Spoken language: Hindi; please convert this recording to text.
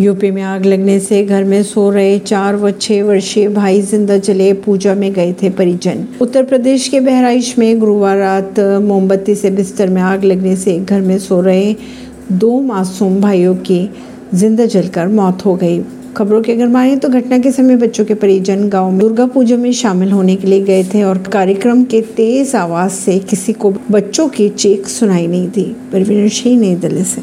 यूपी में आग लगने से घर में सो रहे चार व छह वर्षीय भाई ज़िंदा जले, पूजा में गए थे परिजन। उत्तर प्रदेश के बहराइच में गुरुवार रात मोमबत्ती से बिस्तर में आग लगने से घर में सो रहे दो मासूम भाइयों की ज़िंदा जलकर मौत हो गई। खबरों की अगर माने तो घटना के समय बच्चों के परिजन गाँव में दुर्गा पूजा में शामिल होने के लिए गए थे और कार्यक्रम के तेज आवाज़ से किसी को बच्चों की चीख सुनाई नहीं दी। परवीन सिंह, नई दिल्ली से।